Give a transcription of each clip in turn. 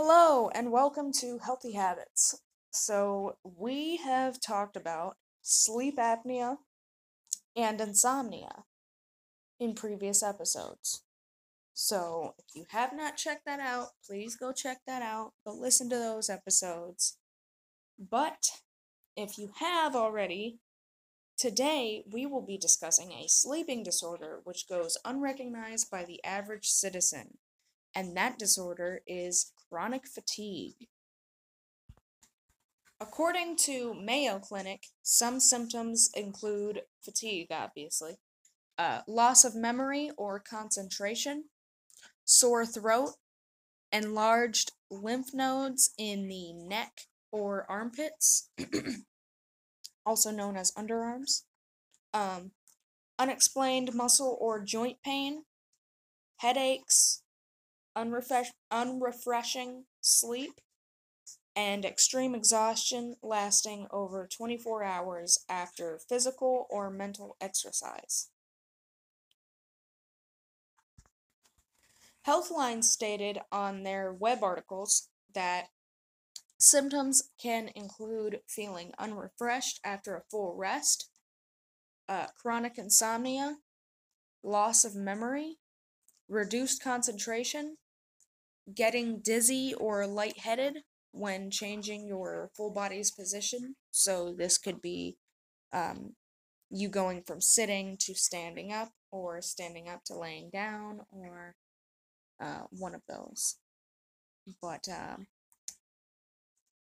Hello, and welcome to Healthy Habits. So, we have talked about sleep apnea and insomnia in previous episodes. So, if you have not checked that out, please go check that out. Go listen to those episodes. But if you have already, today we will be discussing a sleeping disorder which goes unrecognized by the average citizen, and that disorder is chronic fatigue. According to Mayo Clinic, some symptoms include fatigue, obviously, uh, loss of memory or concentration, sore throat, enlarged lymph nodes in the neck or armpits, also known as underarms, um, unexplained muscle or joint pain, headaches, unrefresh- unrefreshing sleep, and extreme exhaustion lasting over 24 hours after physical or mental exercise. Healthline stated on their web articles that symptoms can include feeling unrefreshed after a full rest, uh, chronic insomnia, loss of memory, reduced concentration, getting dizzy or lightheaded when changing your full body's position. So, this could be um, you going from sitting to standing up, or standing up to laying down, or uh, one of those. But um,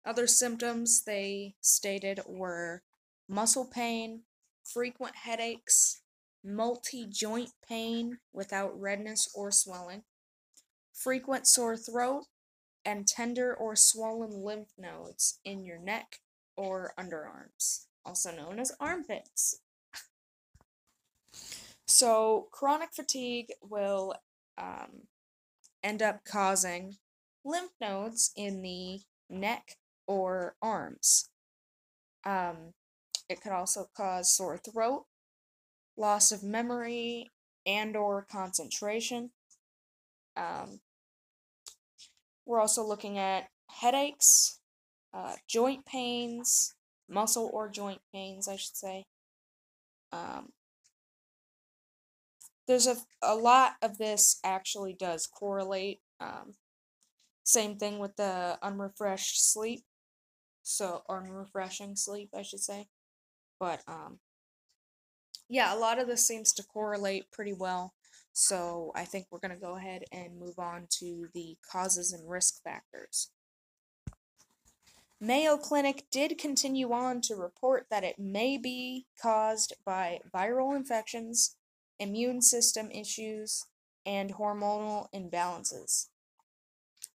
other symptoms they stated were muscle pain, frequent headaches, multi joint pain without redness or swelling, frequent sore throat, and tender or swollen lymph nodes in your neck or underarms, also known as armpits. So, chronic fatigue will um, end up causing lymph nodes in the neck or arms. Um, it could also cause sore throat, loss of memory and or concentration. Um, we're also looking at headaches, uh, joint pains, muscle or joint pains, I should say. Um, there's a, a lot of this actually does correlate. Um, same thing with the unrefreshed sleep. So, unrefreshing sleep, I should say. But, um, yeah, a lot of this seems to correlate pretty well. So I think we're going to go ahead and move on to the causes and risk factors. Mayo Clinic did continue on to report that it may be caused by viral infections, immune system issues, and hormonal imbalances.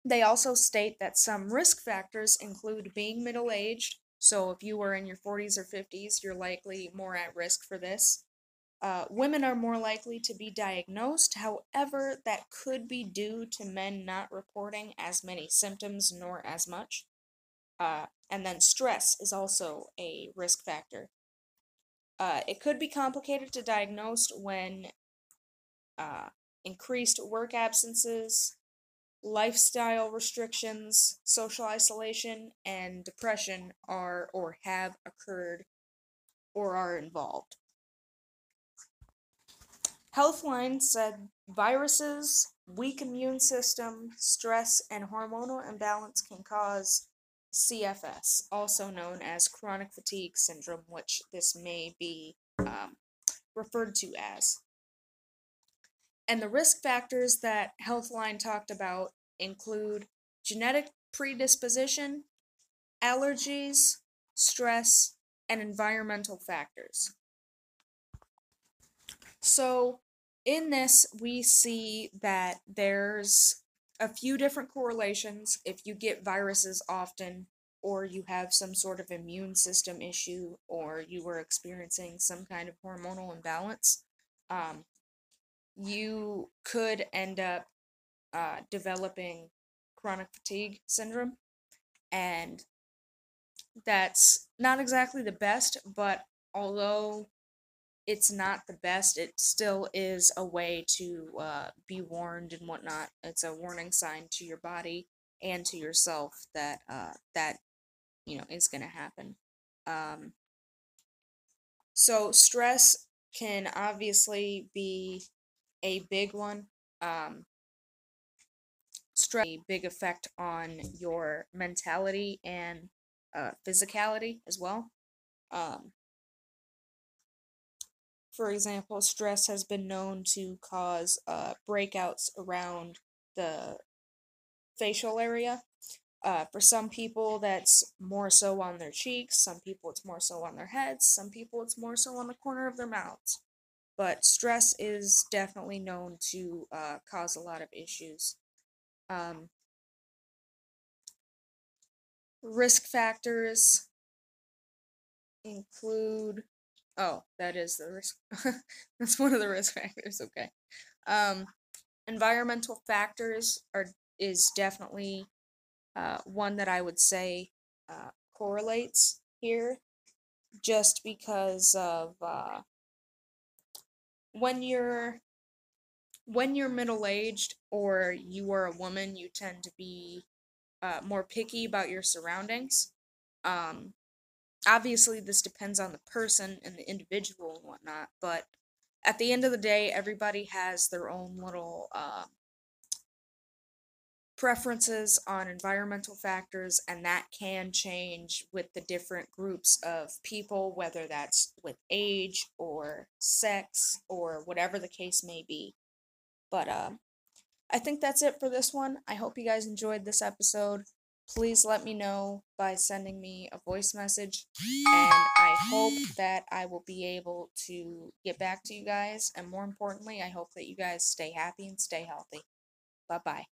They also state that some risk factors include being middle aged, so if you are in your 40s or 50s, you're likely more at risk for this. Uh, women are more likely to be diagnosed, however, that could be due to men not reporting as many symptoms nor as much. Uh, and then stress is also a risk factor. Uh, it could be complicated to diagnose when uh, increased work absences, lifestyle restrictions, social isolation, and depression are or have occurred or are involved. Healthline said viruses, weak immune system, stress, and hormonal imbalance can cause CFS, also known as chronic fatigue syndrome, which this may be um, referred to as. And the risk factors that Healthline talked about include genetic predisposition, allergies, stress, and environmental factors. So, in this, we see that there's a few different correlations. If you get viruses often, or you have some sort of immune system issue, or you were experiencing some kind of hormonal imbalance, um, you could end up uh, developing chronic fatigue syndrome. And that's not exactly the best, but although it's not the best. It still is a way to uh, be warned and whatnot. It's a warning sign to your body and to yourself that uh, that you know is going to happen. Um, so stress can obviously be a big one. Um, stress a big effect on your mentality and uh, physicality as well. Um, for example, stress has been known to cause uh, breakouts around the facial area. Uh, for some people, that's more so on their cheeks. Some people, it's more so on their heads. Some people, it's more so on the corner of their mouths. But stress is definitely known to uh, cause a lot of issues. Um, risk factors include oh that is the risk that's one of the risk factors okay um environmental factors are is definitely uh, one that I would say uh, correlates here, just because of uh, when you're when you're middle aged or you are a woman, you tend to be uh, more picky about your surroundings. Um, obviously, this depends on the person and the individual and whatnot, but at the end of the day, everybody has their own little uh, preferences on environmental factors, and that can change with the different groups of people, whether that's with age or sex or whatever the case may be. But uh, I think that's it for this one. I hope you guys enjoyed this episode. Please let me know by sending me a voice message, and I hope that I will be able to get back to you guys. And more importantly, I hope that you guys stay happy and stay healthy. Bye bye.